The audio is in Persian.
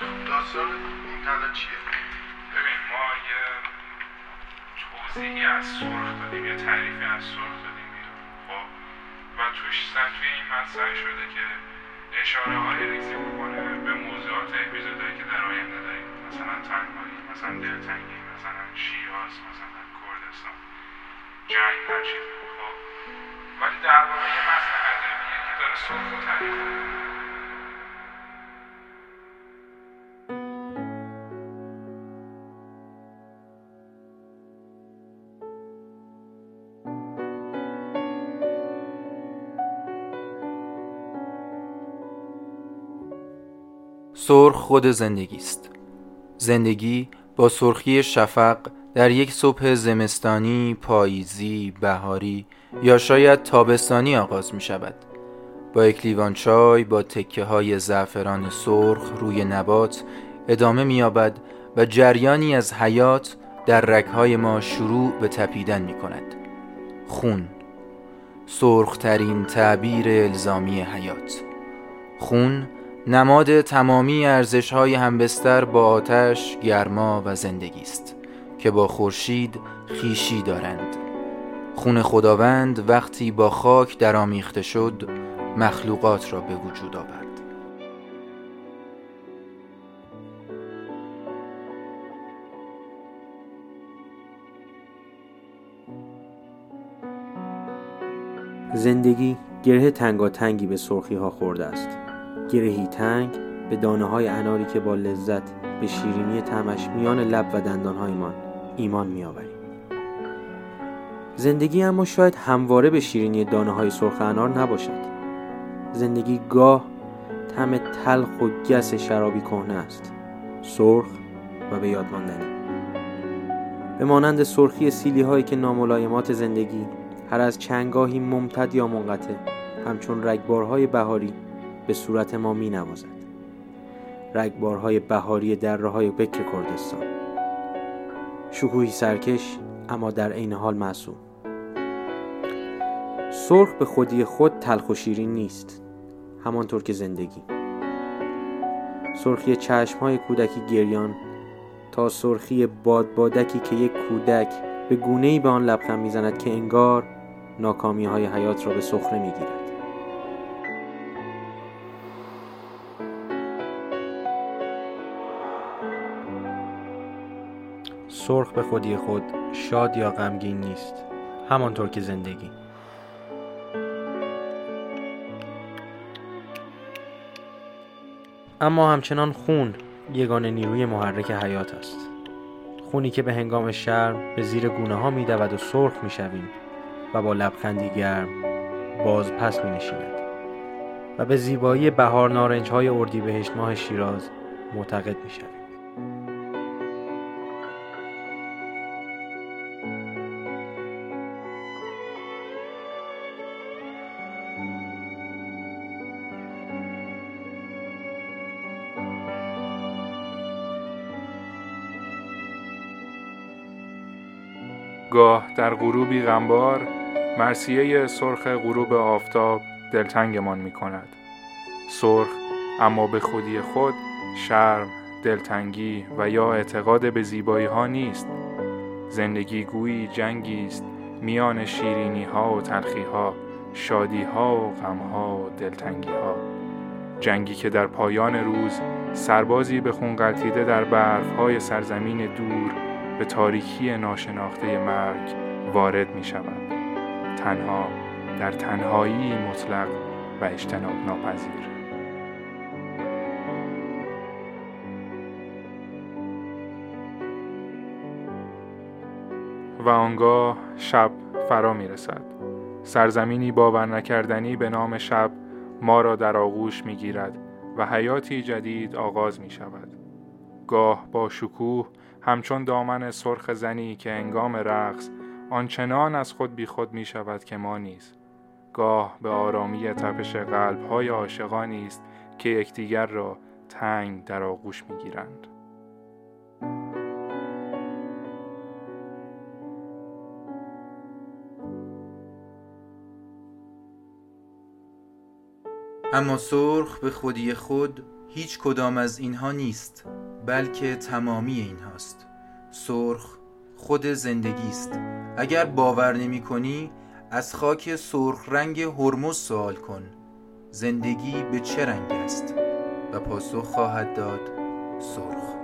داستان این تله چیه؟ ببین ما یه توضیحی از سرخ دادیم یه تعریفی از سرخ دادیم خب؟ و توش توی این مطرح شده که اشاره های ریزی می‌کنه به موضوعات اپیزودهایی که در آینده داریم. مثلا تنهایی مثلا دلتنگی مثلا شیراز مثلا کردستان. جنگ هر چیزی خب؟ ولی در واقع یه متن ادبیه که داره سرخ و تعریف سرخ خود زندگی است. زندگی با سرخی شفق در یک صبح زمستانی، پاییزی، بهاری یا شاید تابستانی آغاز می شود با یک لیوان چای با تکه های زعفران سرخ روی نبات ادامه می یابد و جریانی از حیات در رگهای ما شروع به تپیدن می کند خون سرخترین تعبیر الزامی حیات. خون نماد تمامی ارزش های همبستر با آتش، گرما و زندگی است که با خورشید خیشی دارند. خون خداوند وقتی با خاک درآمیخته شد مخلوقات را به وجود آورد. زندگی گره تنگاتنگی به سرخی ها خورده است. گرهی تنگ به دانه های اناری که با لذت به شیرینی تمش میان لب و دندانهایمان ایمان میآوریم. زندگی اما شاید همواره به شیرینی دانه های سرخ انار نباشد. زندگی گاه طعم تلخ و گس شرابی کهنه است. سرخ و به یاد ماندنی. به مانند سرخی سیلی هایی که ناملایمات زندگی هر از چنگاهی ممتد یا منقطع همچون رگبارهای بهاری به صورت ما می نوازد رگبارهای بهاری دره های بکر کردستان. شکوهی سرکش اما در عین حال معصوم. سرخ به خودی خود تلخ و شیرین نیست همانطور که زندگی. سرخی چشم های کودکی گریان تا سرخی بادبادکی که یک کودک به گونه ای به آن لبخند می‌زند که انگار ناکامی های حیات را به سخره می‌گیرد. سرخ به خودی خود شاد یا غمگین نیست. همانطور که زندگی. اما همچنان خون یگانه نیروی محرک حیات است. خونی که به هنگام شرم به زیر گونه ها می و سرخ می و با لبخندی گرم باز پس می نشیند و به زیبایی بهار نارنج های اردیبهشت ماه شیراز معتقد می شویم. گاه در غروبی غمبار مرسیه سرخ غروب آفتاب دلتنگمان می کند سرخ اما به خودی خود شرم دلتنگی و یا اعتقاد به زیبایی ها نیست. زندگی گویی جنگی است میان شیرینی ها و تلخی ها شادی ها و غم ها و دلتنگی ها جنگی که در پایان روز سربازی به خون قلتیده در برف های سرزمین دور به تاریکی ناشناخته مرگ وارد می شود تنها در تنهایی مطلق و اجتناب ناپذیر و آنگاه شب فرا می رسد سرزمینی باور نکردنی به نام شب ما را در آغوش می گیرد و حیاتی جدید آغاز می شود گاه با شکوه همچون دامن سرخ زنی که انگام رقص آنچنان از خود بی خود می شود که ما نیز گاه به آرامی تپش قلب های عاشقانی است که یکدیگر را تنگ در آغوش می گیرند. اما سرخ به خودی خود هیچ کدام از اینها نیست بلکه تمامی اینهاست سرخ خود زندگی است. اگر باور نمی کنی از خاک سرخ رنگ هرمز سوال کن. زندگی به چه رنگ است؟ و پاسخ خواهد داد سرخ.